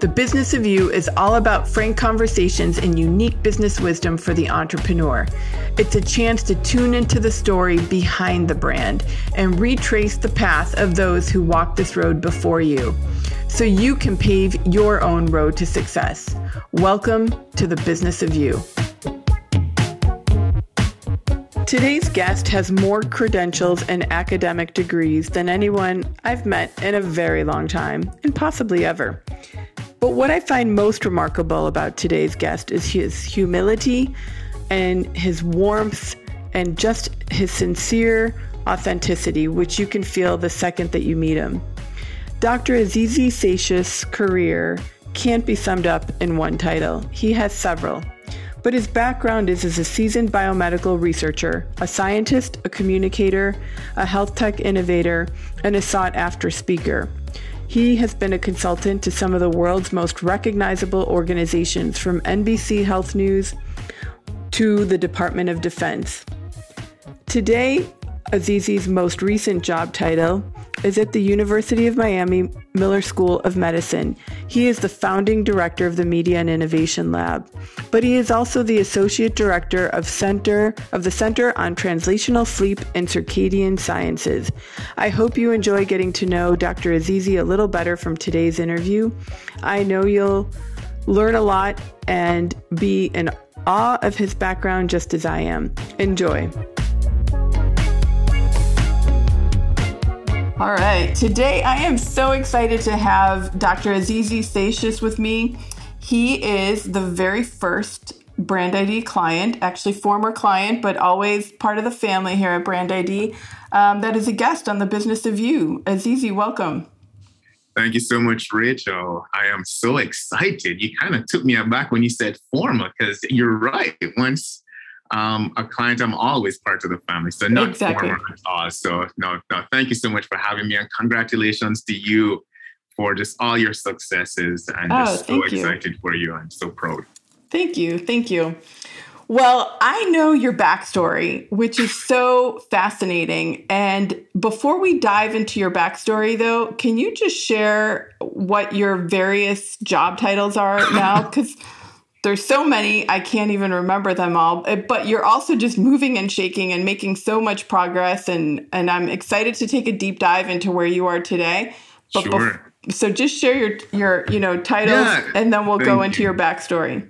The Business of You is all about frank conversations and unique business wisdom for the entrepreneur. It's a chance to tune into the story behind the brand and retrace the path of those who walked this road before you so you can pave your own road to success. Welcome to the Business of You. Today's guest has more credentials and academic degrees than anyone I've met in a very long time, and possibly ever. But what I find most remarkable about today's guest is his humility and his warmth and just his sincere authenticity, which you can feel the second that you meet him. Dr. Azizi Seixas' career can't be summed up in one title. He has several. But his background is as a seasoned biomedical researcher, a scientist, a communicator, a health tech innovator, and a sought after speaker. He has been a consultant to some of the world's most recognizable organizations, from NBC Health News to the Department of Defense. Today, Azizi's most recent job title is at the University of Miami Miller School of Medicine. He is the founding director of the Media and Innovation Lab, but he is also the associate director of Center of the Center on Translational Sleep and Circadian Sciences. I hope you enjoy getting to know Dr. Azizi a little better from today's interview. I know you'll learn a lot and be in awe of his background just as I am. Enjoy. All right. Today, I am so excited to have Dr. Azizi Seixas with me. He is the very first Brand ID client, actually former client, but always part of the family here at Brand ID, um, that is a guest on the Business of You. Azizi, welcome. Thank you so much, Rachel. I am so excited. You kind of took me aback when you said former, because you're right. Once um, a client, I'm always part of the family. So not exactly. former at all. So no, no, thank you so much for having me and congratulations to you for just all your successes and oh, just so excited you. for you. I'm so proud. Thank you. Thank you. Well, I know your backstory, which is so fascinating. And before we dive into your backstory, though, can you just share what your various job titles are now? Because there's so many i can't even remember them all eh, but you're also just moving and shaking and making so much progress and and i'm excited to take a deep dive into where you are today. But sure. Bef- so just share your your you know titles yeah, and then we'll go into you. your backstory.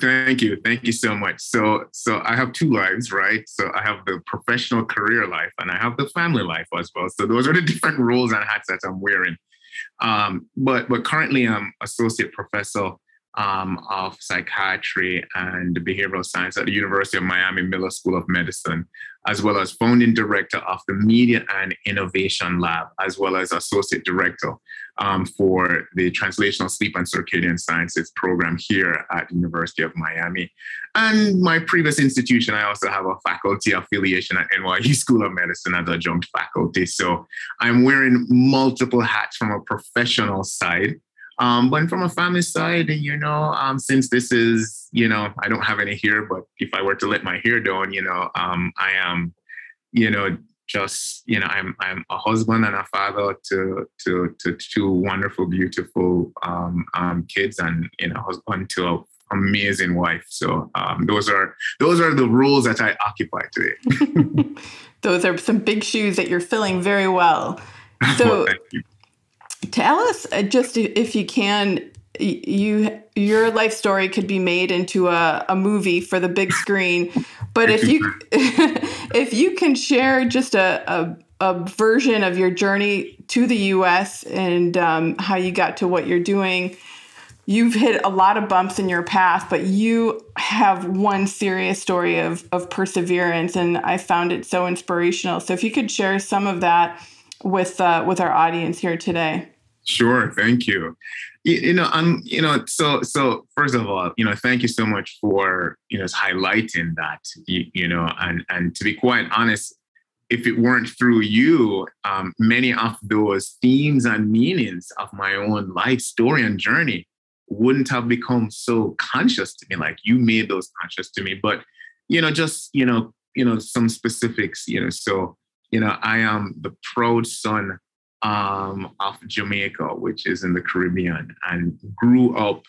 Thank you. Thank you so much. So so i have two lives right? So i have the professional career life and i have the family life as well. So those are the different roles and hats that i'm wearing. Um, but but currently i'm associate professor um, of psychiatry and behavioral science at the University of Miami Miller School of Medicine, as well as founding director of the Media and Innovation Lab, as well as associate director um, for the Translational Sleep and Circadian Sciences program here at the University of Miami. And my previous institution, I also have a faculty affiliation at NYU School of Medicine as adjunct faculty. So I'm wearing multiple hats from a professional side um, but from a family side, you know, um, since this is, you know, I don't have any hair, but if I were to let my hair down, you know, um, I am, you know, just, you know, I'm I'm a husband and a father to to to two wonderful, beautiful um, um, kids, and you know, husband to an amazing wife. So um, those are those are the roles that I occupy today. those are some big shoes that you're filling very well. So. well, Tell us uh, just if you can you your life story could be made into a, a movie for the big screen. But if you. if you can share just a, a, a, version of your journey to the us and um, how you got to what you're doing you've hit a lot of bumps in your path but you have one serious story of, of perseverance and i found it so inspirational. So if you could share some of that with uh, with our audience here today Sure, thank you. You, know, I'm, you know, so so first of all, you know, thank you so much for you know highlighting that, you, you know, and and to be quite honest, if it weren't through you, um, many of those themes and meanings of my own life story and journey wouldn't have become so conscious to me. Like you made those conscious to me, but you know, just you know, you know, some specifics. You know, so you know, I am the proud son um, of Jamaica, which is in the Caribbean, and grew up,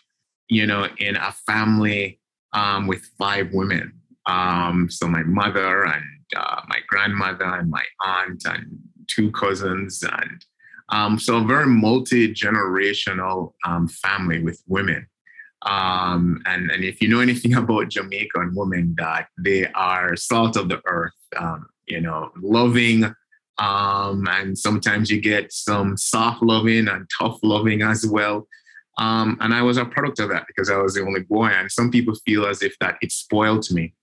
you know, in a family um, with five women. Um, so my mother and uh, my grandmother and my aunt and two cousins and um, so a very multi-generational um, family with women um, and, and if you know anything about jamaican women that they are salt of the earth um, you know loving um, and sometimes you get some soft loving and tough loving as well. Um, and i was a product of that because i was the only boy and some people feel as if that it spoiled me.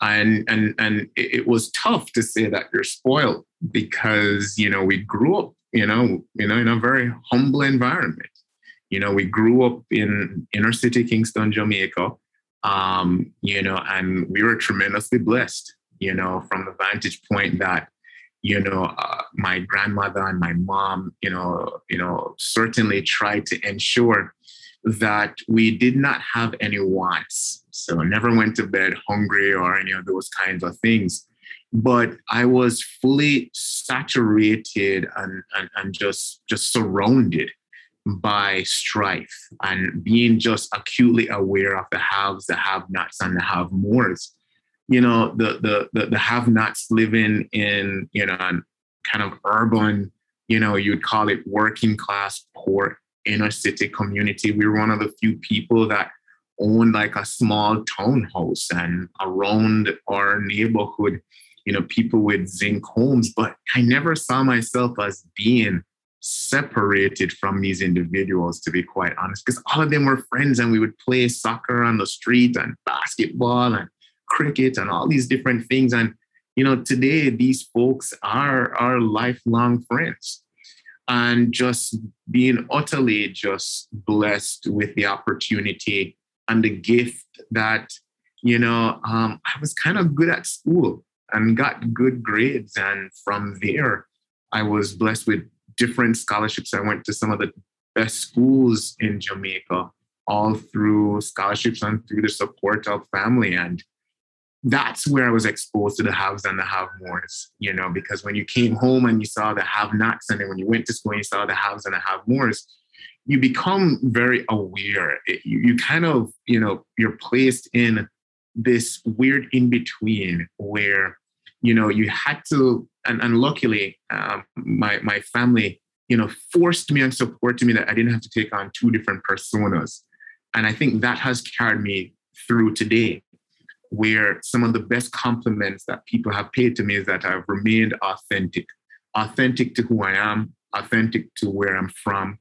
And and and it, was tough to say that you're spoiled because you know we grew up you know you know in a very humble environment. You know we grew up in inner city kingston jamaica um you know and we were tremendously blessed you know from the vantage point that you know uh, my grandmother and my mom you know you know certainly tried to ensure that we did not have any wants. So never went to bed hungry or any of those kinds of things. But I was fully saturated and, and, and just, just surrounded by strife and being just acutely aware of the haves, the have nots, and the have mores. You know, the the the, the have nots living in, you know, kind of urban, you know, you'd call it working class poor inner city community. We were one of the few people that owned like a small townhouse and around our neighborhood, you know, people with zinc homes. But I never saw myself as being separated from these individuals, to be quite honest, because all of them were friends and we would play soccer on the street and basketball and cricket and all these different things. And, you know, today these folks are our lifelong friends. And just being utterly just blessed with the opportunity and the gift that you know um, i was kind of good at school and got good grades. And from there i was blessed with different scholarships. I went to some of the best schools in jamaica all through scholarships and through the support of family. And that's where I was exposed to the haves and the have mores, you know, because when you came home and you saw the have nots, and then when you went to school and you saw the haves and the have mores, you become very aware. It, you, you kind of, you know, you're placed in this weird in between where, you know, you had to, and, and luckily, um, my, my family, you know, forced me and supported me that I didn't have to take on two different personas. And I think that has carried me through today where some of the best compliments that people have paid to me is that I've remained authentic, authentic to who I am, authentic to where I'm from,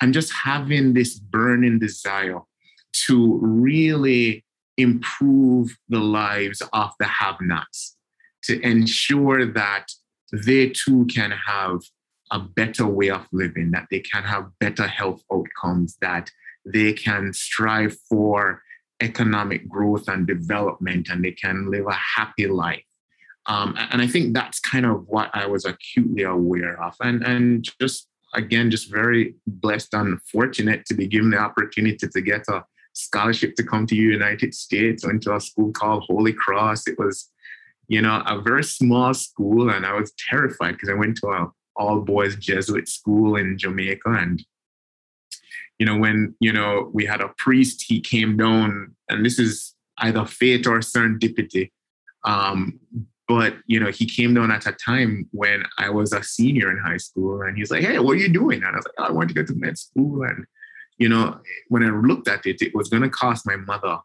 and just having this burning desire to really improve the lives of the have nots, to ensure that they too can have a better way of living, that they can have better health outcomes, that they can strive for economic growth and development and they can live a happy life. Um, and I think that's kind of what I was acutely aware of. And, and just again, just very blessed and fortunate to be given the opportunity to get a scholarship to come to the United States. Went to a school called Holy Cross. It was, you know, a very small school, and I was terrified because I went to a all boys Jesuit school in Jamaica, and you know, when, you know, we had a priest, he came down, and this is either fate or serendipity. Um, but, you know, he came down at a time when I was a senior in high school, and he's like, hey, what are you doing? And I was like, oh, I want to go to med school. And, you know, when I looked at it, it was going to cost my mother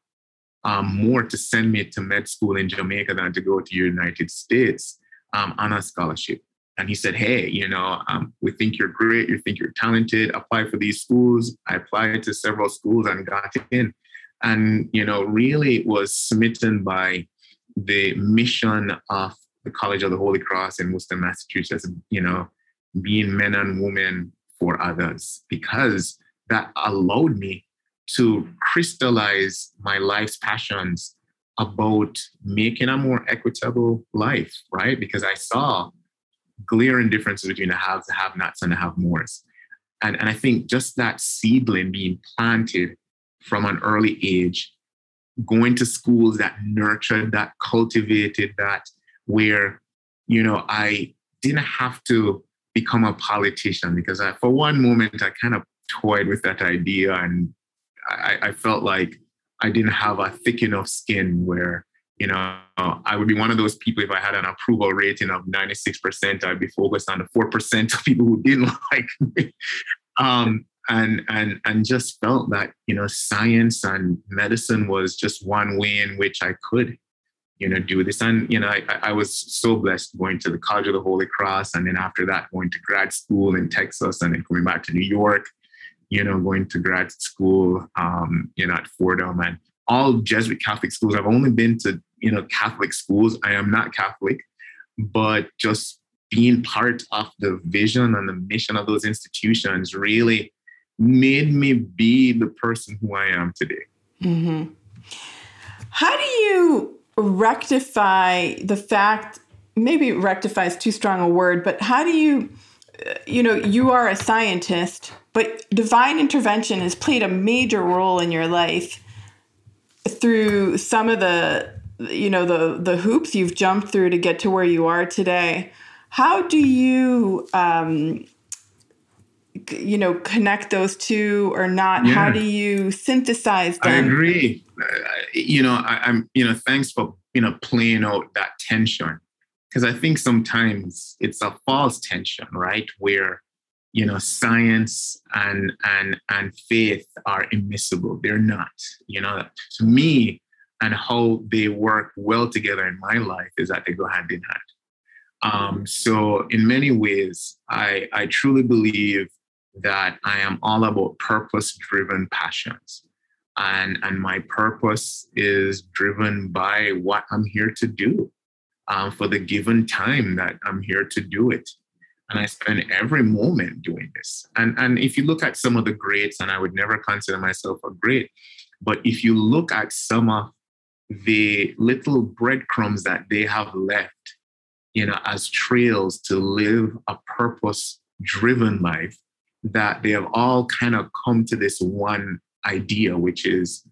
um, more to send me to med school in Jamaica than to go to the United States um, on a scholarship and he said, "Hey, you know, um, we think you're great. You think you're talented. Apply for these schools." I applied to several schools and got in, and you know, really was smitten by the mission of the College of the Holy Cross in Worcester, Massachusetts. You know, being men and women for others because that allowed me to crystallize my life's passions about making a more equitable life, right? Because I saw glaring differences between the haves, the have nots, and the have mores. And, and I think just that seedling being planted from an early age, going to schools that nurtured that, cultivated that, where, you know, I didn't have to become a politician because I, for one moment, I kind of toyed with that idea and I, I felt like I didn't have a thick enough skin where, you know, I would be one of those people if I had an approval rating of 96%, I'd be focused on the 4% of people who didn't like me. Um, and and and just felt that you know science and medicine was just one way in which I could you know do this and you know I, I was so blessed going to the college of the holy cross and then after that going to grad school in texas and then coming back to new york you know going to grad school um, you know at fordham and all jesuit catholic schools i've only been to you know catholic schools i am not catholic but just being part of the vision and the mission of those institutions really made me be the person who I am today. Mm-hmm. How do you rectify the fact? Maybe rectify is too strong a word, but how do you? Uh, you know, you are a scientist, but divine intervention has played a major role in your life through some of the you know the the hoops you've jumped through to get to where you are today how do you um, you know connect those two or not? Yeah. how do you synthesize them? i agree you know I, i'm you know thanks for you know playing out that tension. Because i think sometimes it's a false tension right? Where you know science and and and faith are immiscible they're not you know to me and how they work well together in my life is that they go hand in hand um, so in many ways i i truly believe that I am all about purpose driven passions. And, and my purpose is driven by what I'm here to do um, for the given time that I'm here to do it. And I spend every moment doing this. And, and if you look at some of the greats, and I would never consider myself a great, but if you look at some of the little breadcrumbs that they have left, you know, as trails to live a purpose driven life, that they have all kind of come to this one idea, which is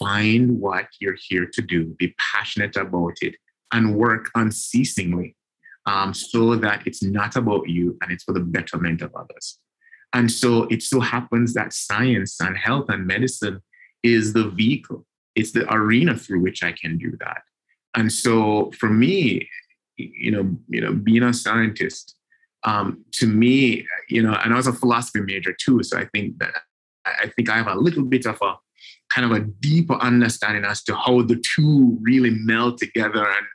find what you're here to do, be passionate about it, and work unceasingly um, so that it's not about you and it's for the betterment of others. And so it so happens that science and health and medicine is the vehicle, it's the arena through which I can do that. And so for me, you know, you know, being a scientist, um, to me, you know, and I was a philosophy major too, so I think that I think I have a little bit of a kind of a deeper understanding as to how the two really meld together and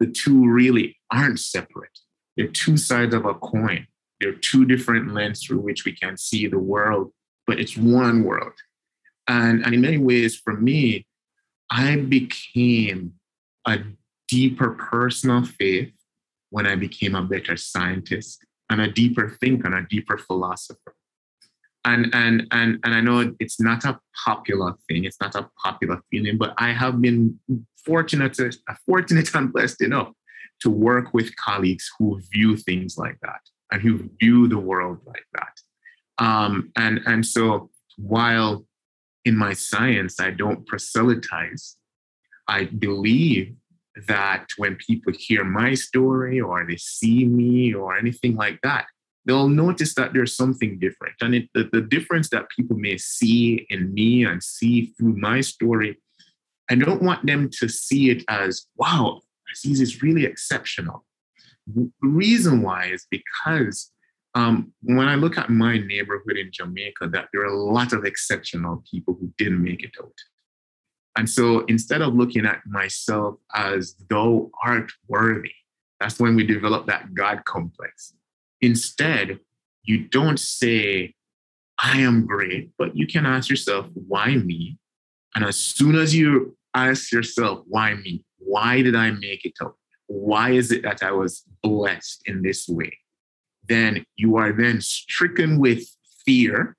the two really aren't separate. They're two sides of a coin. They're two different lenses through which we can see the world, but it's one world. And, and in many ways, for me, I became a deeper personal faith when I became a better scientist and a deeper thinker and a deeper philosopher. And, and, and, and I know it's not a popular thing, it's not a popular feeling, but I have been fortunate, to, fortunate and blessed enough to work with colleagues who view things like that and who view the world like that. Um, and, and so while in my science I don't proselytize, I believe that when people hear my story or they see me or anything like that, they'll notice that there's something different. And it, the, the difference that people may see in me and see through my story, I don't want them to see it as, wow, Aziz is really exceptional. The reason why is because um, when I look at my neighborhood in Jamaica, that there are a lot of exceptional people who didn't make it out. And so instead of looking at myself as though art worthy, that's when we develop that God complex. Instead, you don't say, I am great, but you can ask yourself, why me? And as soon as you ask yourself, why me? Why did I make it up? Why is it that I was blessed in this way? Then you are then stricken with fear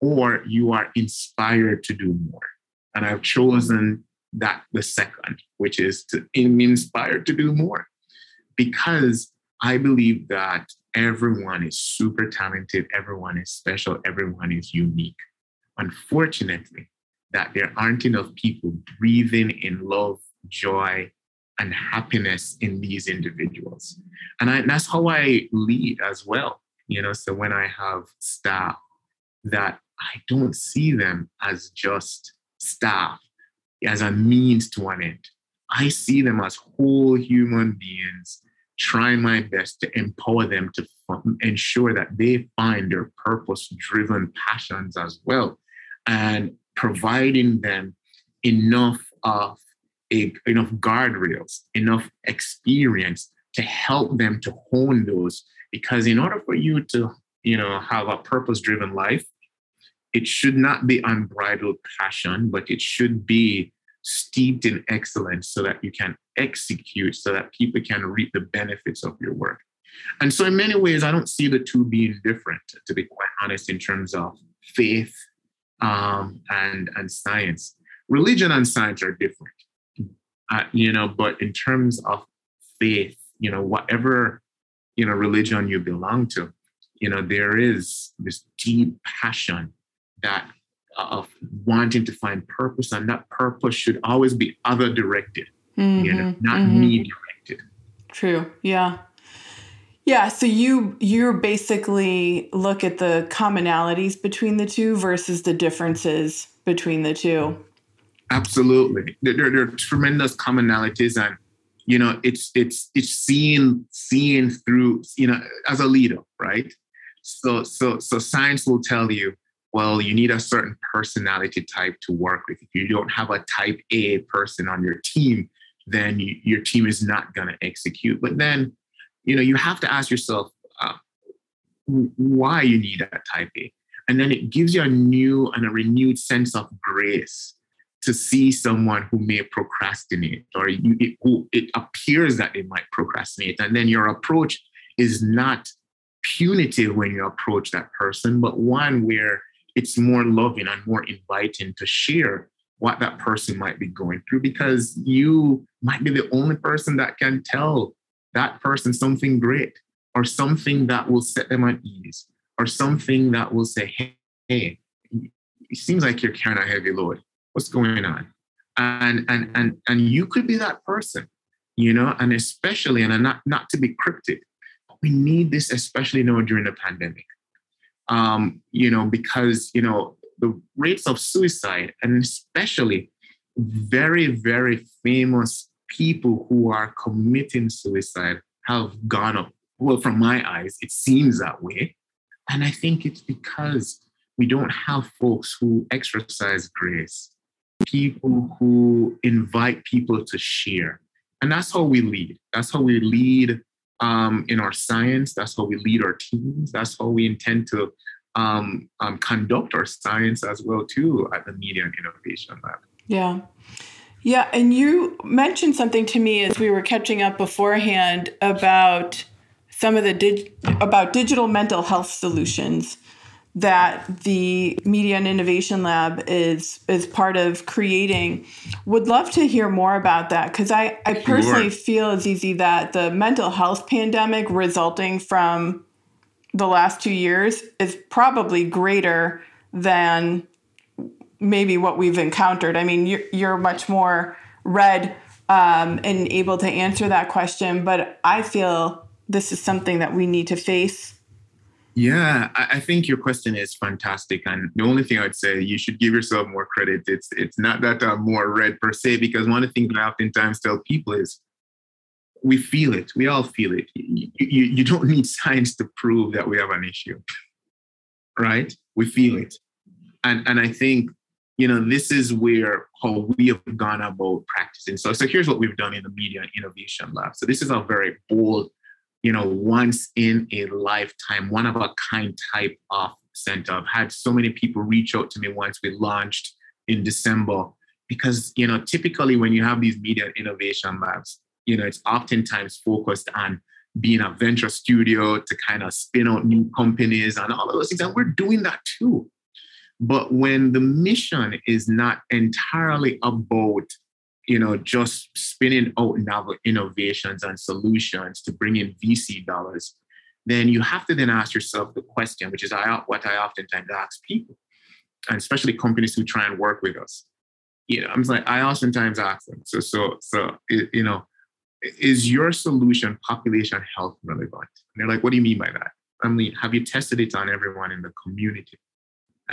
or you are inspired to do more. And I've chosen that the second, which is to be inspired to do more because I believe that everyone is super talented, everyone is special, everyone is unique. Unfortunately, that there aren't enough people breathing in love, joy, and happiness in these individuals. And I, that's how I lead as well. You know, so when I have staff that I don't see them as just staff, as a means to an end. I see them as whole human beings, trying my best to empower them to ensure that they find their purpose driven passions as well, and providing them enough of a, enough guardrails, enough experience to help them to hone those. Because in order for you to, you know, have a purpose-driven life, it should not be unbridled passion, but it should be steeped in excellence so that you can execute, so that people can reap the benefits of your work. And so, in many ways, I don't see the two being different, to be quite honest, in terms of faith um, and, and science. Religion and science are different, uh, you know, but in terms of faith, you know, whatever, you know, religion you belong to, you know, there is this deep passion that uh, of wanting to find purpose, and that purpose should always be other directed, mm-hmm, you know, mm-hmm, not mm-hmm. me directed. True. Yeah. Yeah, so you you basically look at the commonalities between the two versus the differences between the two. Absolutely, there, there, are tremendous commonalities, and you know, it's it's it's seeing seeing through, you know, as a leader, right? So so so science will tell you well, you need a certain personality type to work with. If you don't have a type A person on your team, then you, your team is not going to execute. But then, you know, you have to ask yourself uh, why you need that type A. And then it gives you a new and a renewed sense of grace to see someone who may procrastinate or you, it, who it appears that they might procrastinate. And then your approach is not punitive when you approach that person, but one where it's more loving and more inviting to share what that person might be going through because you might be the only person that can tell that person something great or something that will set them at ease or something that will say, hey, hey it seems like you're carrying a heavy load. What's going on? And and and and you could be that person, you know, and especially, and not not to be cryptic, but we need this especially now during the pandemic um, you know, because, you know, the rates of suicide, and especially very, very famous people who are committing suicide have gone up. Well, from my eyes, it seems that way. And I think it's because we don't have folks who exercise grace, people who invite people to share. And that's how we lead. That's how we lead um, in our science. That's how we lead our teams. That's how we intend to um, um, conduct our science as well too at the Media and Innovation Lab. Yeah. Yeah, and you mentioned something to me as we were catching up beforehand about some of the dig- about digital mental health solutions that the Media and Innovation Lab is is part of creating. Would love to hear more about that because I, I personally sure. feel, easy that the mental health pandemic resulting from the last two years is probably greater than maybe what we've encountered. I mean, you're, you're much more read um, and able to answer that question, but I feel this is something that we need to face yeah, I think your question is fantastic, and the only thing I'd say you should give yourself more credit. It's it's not that I'm more red per se, because one of the things I oftentimes tell people is we feel it. We all feel it. You, you, you don't need science to prove that we have an issue, right? We feel it, and and I think you know this is where how we have gone about practicing. So so here's what we've done in the Media Innovation Lab. So this is a very bold you know, once in a lifetime, one of a kind type of center. I've had so many people reach out to me once we launched in December because, you know, typically when you have these media innovation labs, you know, it's oftentimes focused on being a venture studio to kind of spin out new companies and all of those things. And we're doing that too. But when the mission is not entirely about, you know, just spinning out novel innovations and solutions to bring in VC dollars, then you have to then ask yourself the question, which is what I oftentimes ask people, and especially companies who try and work with us. You know, I'm like, I oftentimes ask them, so, so, so, you know, is your solution population health relevant? And they're like, what do you mean by that? I mean, have you tested it on everyone in the community?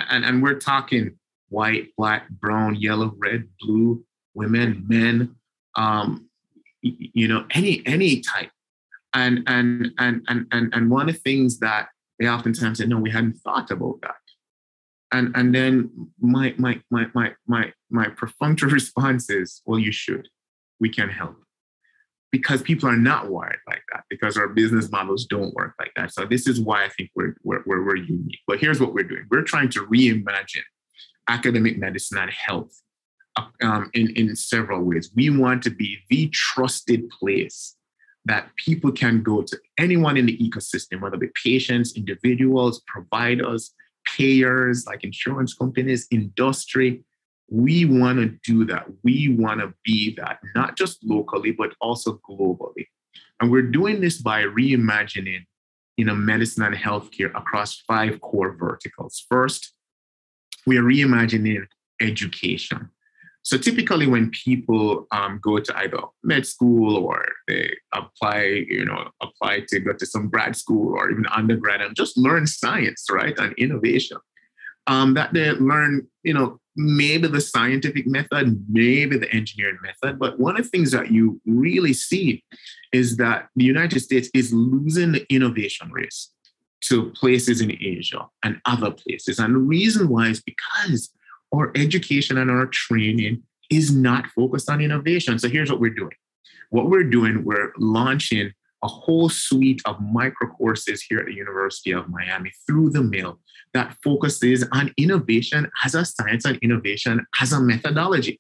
And, and we're talking white, black, brown, yellow, red, blue, women, men, um, you know, any any type. And and and and and and one of the things that they oftentimes say, no, we hadn't thought about that. And and then my my my my my my perfunctory response is, well, you should. We can help because people are not wired like that because our business models don't work like that so this is why i think we're, we're, we're, we're unique but here's what we're doing we're trying to reimagine academic medicine and health um, in, in several ways we want to be the trusted place that people can go to anyone in the ecosystem whether it be patients individuals providers payers like insurance companies industry we want to do that. We want to be that, not just locally, but also globally. And we're doing this by reimagining you know, medicine and healthcare across five core verticals. First, we are reimagining education. So typically, when people um, go to either med school or they apply, you know, apply to go to some grad school or even undergrad and just learn science, right, and innovation, um, that they learn, you know, maybe the scientific method, maybe the engineering method. But one of the things that you really see is that the United States is losing the innovation race to places in Asia and other places. And the reason why is because our education and our training is not focused on innovation. So here's what we're doing. What we're doing, we're launching a whole suite of micro courses here at the University of Miami through the mill that focuses on innovation as a science and innovation as a methodology.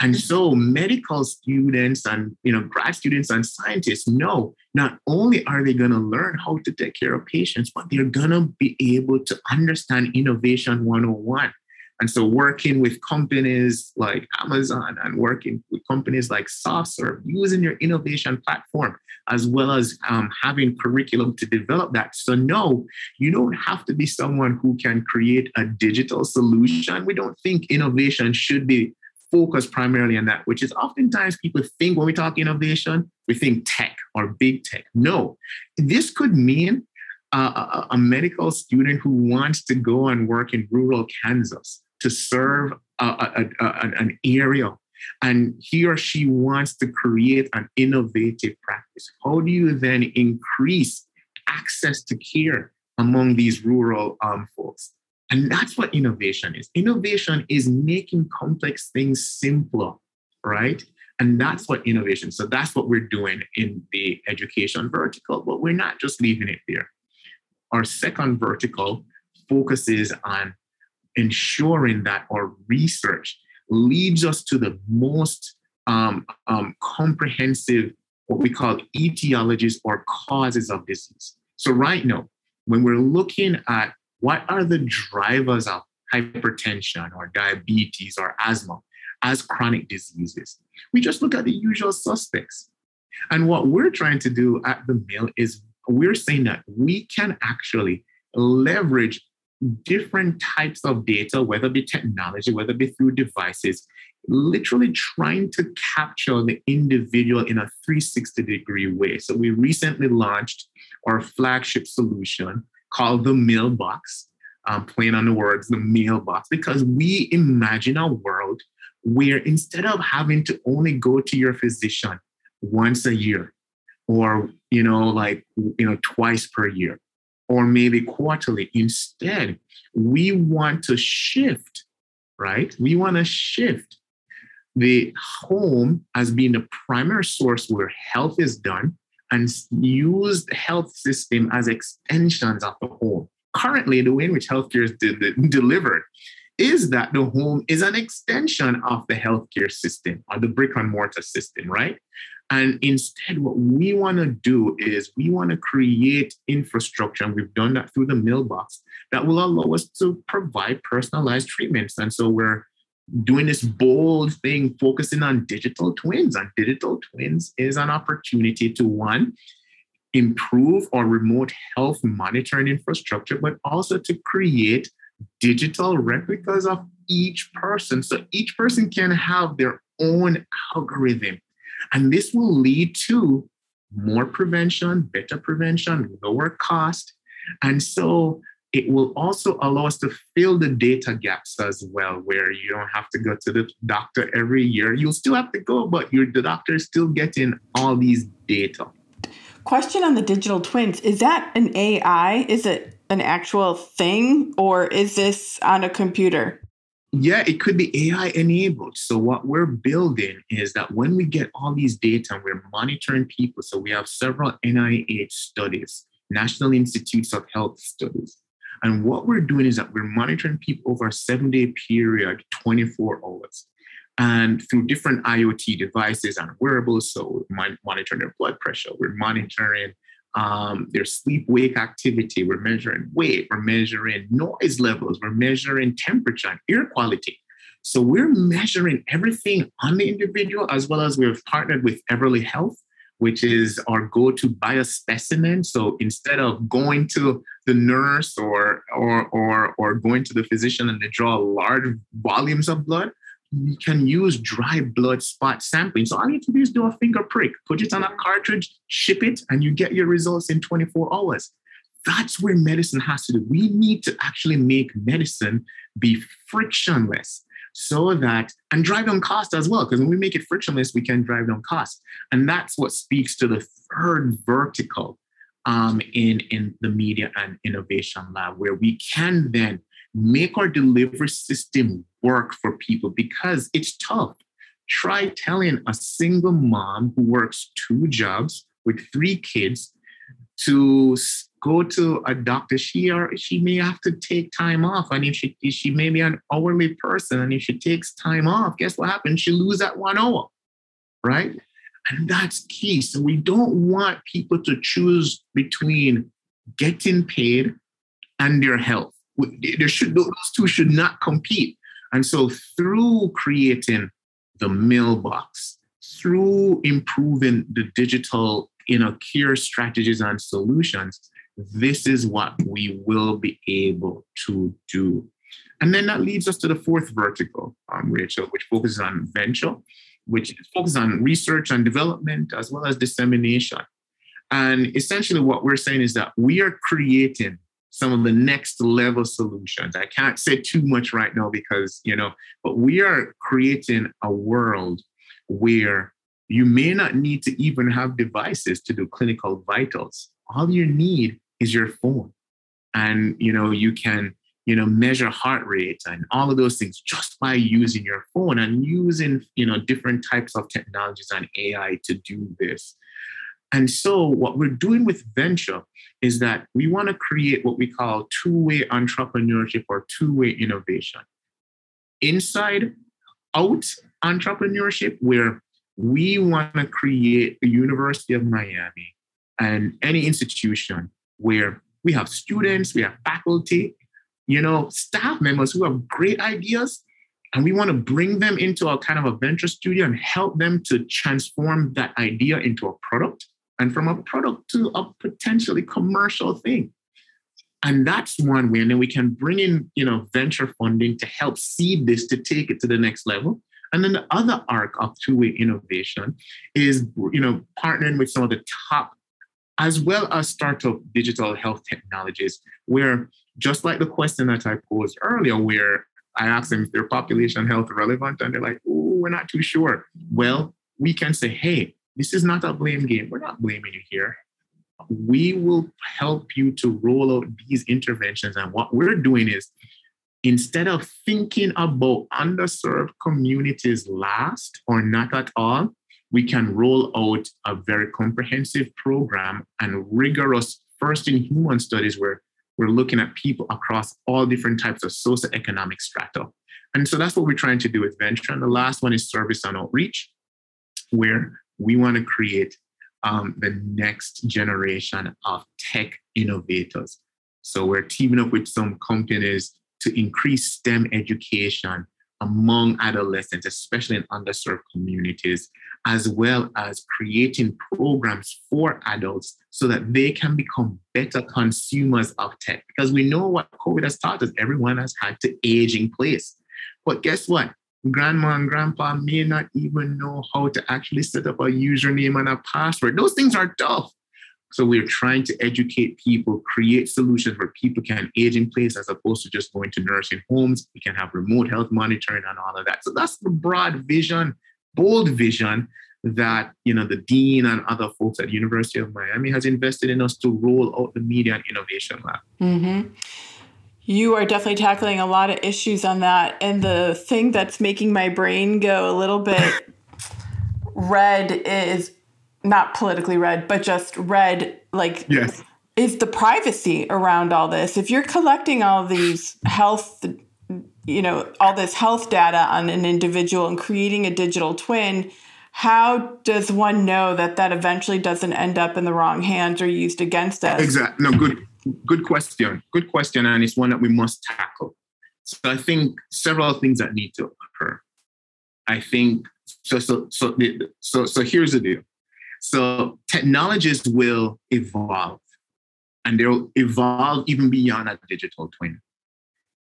And so medical students and you know grad students and scientists know not only are they going to learn how to take care of patients, but they're going to be able to understand innovation 101 and so working with companies like Amazon and working with companies like SoftServe, using your innovation platform, as well as um, having curriculum to develop that. So no, you don't have to be someone who can create a digital solution. We don't think innovation should be focused primarily on that, which is oftentimes people think when we talk innovation, we think tech or big tech. No, this could mean a, a, medical student who wants to go and work in rural Kansas to serve a, a, a, an area and he or she wants to create an innovative practice. How do you then increase access to care among these rural um, folks? And that's what innovation is. Innovation is making complex things simpler, right? And that's what innovation. So that's what we're doing in the education vertical, but we're not just leaving it there. Our second vertical focuses on ensuring that our research leads us to the most um, um, comprehensive, what we call etiologies or causes of disease. So, right now, when we're looking at what are the drivers of hypertension or diabetes or asthma as chronic diseases, we just look at the usual suspects. And what we're trying to do at the mill is we're saying that we can actually leverage different types of data, whether it be technology, whether it be through devices, literally trying to capture the individual in a 360 degree way. So we recently launched our flagship solution called the Mailbox, um, playing on the words, the Mailbox, because we imagine a world where instead of having to only go to your physician once a year or you know like you know twice per year or maybe quarterly. Instead, we want to shift, right? We want to shift the home as being the primary source where health is done and use the health system as extensions of the home. Currently, the way in which healthcare is de- delivered is that the home is an extension of the healthcare system or the brick and mortar system, right? And instead, what we want to do is we want to create infrastructure, and we've done that through the mailbox that will allow us to provide personalized treatments. And so we're doing this bold thing, focusing on digital twins. And digital twins is an opportunity to one, improve our remote health monitoring infrastructure, but also to create digital replicas of each person. So each person can have their own algorithm. And this will lead to more prevention, better prevention, lower cost. And so it will also allow us to fill the data gaps as well, where you don't have to go to the doctor every year. You'll still have to go, but your the doctor is still getting all these data. Question on the digital twins: Is that an AI? Is it an actual thing, or is this on a computer? Yeah, it could be AI enabled. So what we're building is that when we get all these data and we're monitoring people, so we have several NIH studies, National Institutes of Health studies and what we're doing is that we're monitoring people over a seven day period, 24 hours. And through different IoT devices and wearables, so we're monitoring their blood pressure, we're monitoring um, their sleep wake activity, we're measuring weight, we're measuring noise levels, we're measuring temperature and air quality. So we're measuring everything on the individual as well as we've partnered with Everly Health which is our go-to biospecimen. So instead of going to the nurse or or or or going to the physician and they draw large volumes of blood, you can use dry blood spot sampling. So all you need to do is do a finger prick, put it on a cartridge, ship it, and you get your results in 24 hours. That's where medicine has to do. We need to actually make medicine be frictionless so that and drive down cost as well because when we make it frictionless we can drive down cost and that's what speaks to the third vertical um, in in the media and innovation lab where we can then make our delivery system work for people because it's tough try telling a single mom who works two jobs with three kids to go to a doctor, she or she may have to take time off. And if she if she may be an hourly person, and if she takes time off, guess what happens? She lose that one hour, right? And that's key. So we don't want people to choose between getting paid and their health. There should those two should not compete. And so through creating the mailbox, through improving the digital you know, care strategies and solutions, this is what we will be able to do. And then that leads us to the fourth vertical, um, Rachel, which focuses on venture, which focuses on research and development as well as dissemination. And essentially, what we're saying is that we are creating some of the next level solutions. I can't say too much right now because, you know, but we are creating a world where you may not need to even have devices to do clinical vitals. All you need is your phone. And you know, you can, you know, measure heart rate and all of those things just by using your phone and using, you know, different types of technologies and AI to do this. And so, what we're doing with venture is that we want to create what we call two way entrepreneurship or two way innovation. Inside out entrepreneurship, where we want to create the University of Miami and any institution where we have students, we have faculty, you know, staff members who have great ideas, and we want to bring them into a kind of a venture studio and help them to transform that idea into a product and from a product to a potentially commercial thing. And that's one way. And then we can bring in, you know, venture funding to help seed this to take it to the next level. And then the other arc of two-way innovation is, you know, partnering with some of the top as well as startup digital health technologies, where just like the question that I posed earlier, where I asked them if their population health relevant, and they're like, oh, we're not too sure. Well, we can say, hey, this is not a blame game. We're not blaming you here. We will help you to roll out these interventions. And what we're doing is instead of thinking about underserved communities last or not at all, we can roll out a very comprehensive program and rigorous first in human studies where we're looking at people across all different types of socioeconomic strata. And so that's what we're trying to do with venture. And the last one is service and outreach, where we want to create um, the next generation of tech innovators. So we're teaming up with some companies to increase STEM education among adolescents, especially in underserved communities, as well as creating programs for adults so that they can become better consumers of tech. Because we know what COVID has taught us, everyone has had to age in place. But guess what? Grandma and grandpa may not even know how to actually set up a username and a password. Those things are tough. So we're trying to educate people, create solutions where people can age in place as opposed to just going to nursing homes. We can have remote health monitoring and all of that. So that's the broad vision, bold vision that you know the dean and other folks at University of Miami has invested in us to roll out the Media and Innovation Lab. Mm-hmm. You are definitely tackling a lot of issues on that, and the thing that's making my brain go a little bit red is not politically red, but just red, like yes. is the privacy around all this. If you're collecting all these health, you know, all this health data on an individual and creating a digital twin, how does one know that that eventually doesn't end up in the wrong hands or used against us? Exactly. No, good, good question. Good question, and it's one that we must tackle. So I think several things that need to occur. I think so. So so so so here's the deal so technologies will evolve and they'll evolve even beyond a digital twin.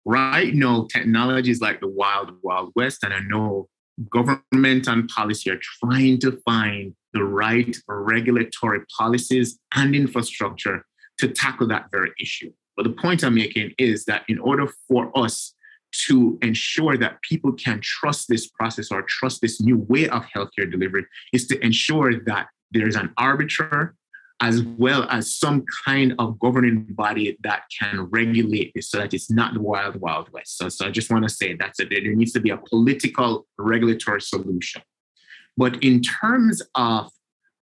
Right now, technology is like the wild, wild west. And I know government and policy are trying to find the right regulatory policies and infrastructure to tackle that very issue. But the point I'm making is that in order for us to ensure that people can trust this process or trust this new way of healthcare delivery is to ensure that there's an arbiter as well as some kind of governing body that can regulate this so that it's not the wild, wild west. So, so I just want to say that. There needs to be a political regulatory solution. But in terms of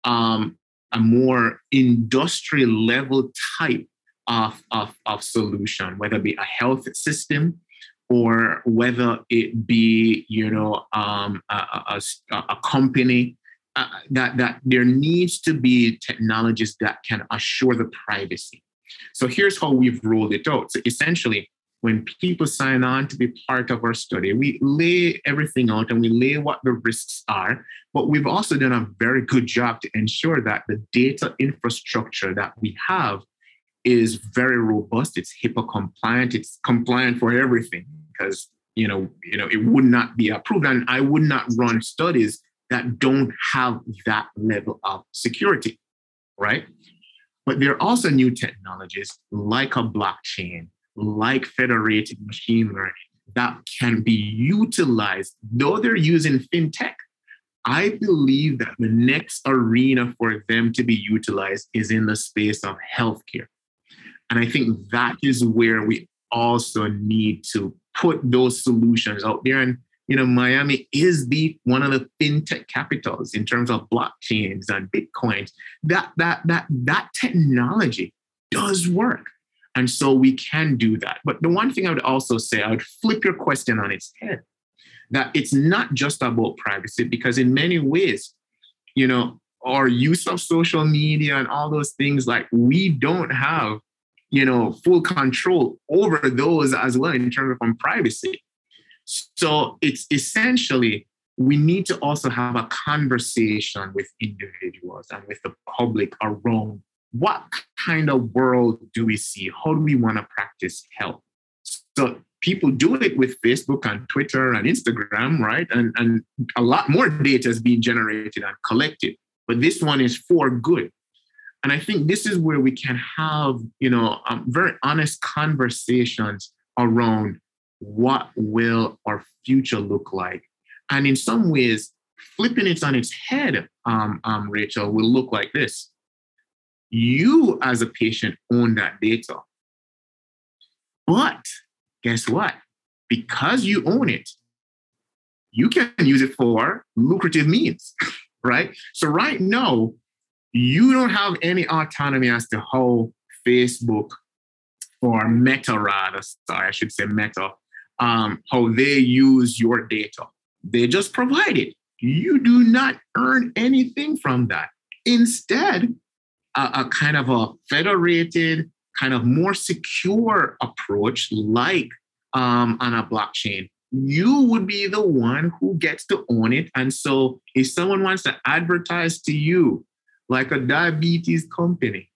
um, a more industrial level type of, of, of solution, whether it be a health system or whether it be you know um, a, a, a, company uh, that that there needs to be technologies that can assure the privacy. So here's how we've rolled it out. So essentially when people sign on to be part of our study we lay everything out and we lay what the risks are but we've also done a very good job to ensure that the data infrastructure that we have is very robust. It's HIPAA compliant. It's compliant for everything because you know you know it would not be approved, and I would not run studies that don't have that level of security, right? But there are also new technologies like a blockchain, like federated machine learning that can be utilized, though they're using fintech. I believe that the next arena for them to be utilized is in the space of healthcare. And I think that is where we also need to put those solutions out there. And you know, Miami is the one of the fintech capitals in terms of blockchains and bitcoins. That that that that technology does work. And so we can do that. But the one thing I would also say, I would flip your question on its head. That it's not just about privacy, because in many ways, you know, our use of social media and all those things, like we don't have you know, full control over those as well in terms of privacy. So it's essentially we need to also have a conversation with individuals and with the public around what kind of world do we see? How do we want to practice health? So people do it with Facebook and Twitter and Instagram, right? And, and a lot more data is being generated and collected. But this one is for good. And I think this is where we can have, you know, um, very honest conversations around what will our future look like. And in some ways, flipping it on its head, um, um, Rachel, will look like this. You, as a patient, own that data. But guess what? Because you own it, you can use it for lucrative means, right? So, right now, you don't have any autonomy as to how Facebook or Meta, rather, sorry, I should say Meta, um, how they use your data. They just provide it. you do not earn anything from that. Instead, a, a kind of a federated, kind of more secure approach, like um, on a blockchain, you would be the one who gets to own it. And so if someone wants to advertise to you like a diabetes company,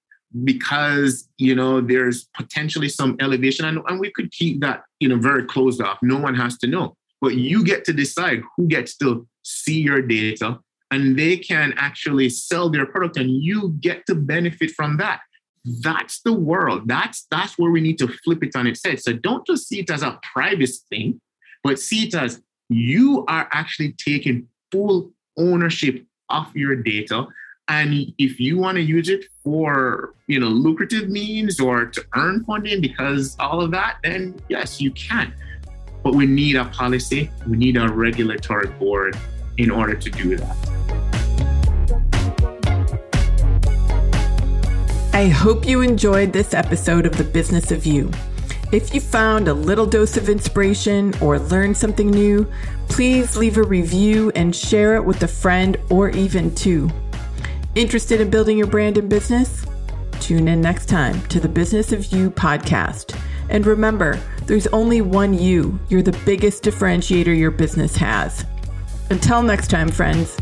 because you know there's potentially some elevation and, and we could keep that you know very closed off. No one has to know. But you get to decide who gets to see your data and they can actually sell their product and you get to benefit from that. That's the world. That's that's where we need to flip it on its head. So don't just see it as a private thing but see it as you are actually taking full ownership of your data. And if you want to use it for you know lucrative means or to earn funding because all of that then yes you can. But we need a policy. We need a regulatory board in order to do that i hope you enjoyed this episode of the business of you if you found a little dose of inspiration or learned something new, please leave a review and share it with a friend or even two. Interested in building your brand and business? Tune in next time to the Business of You podcast. And remember, there's only one you. You're the biggest differentiator your business has. Until next time, friends.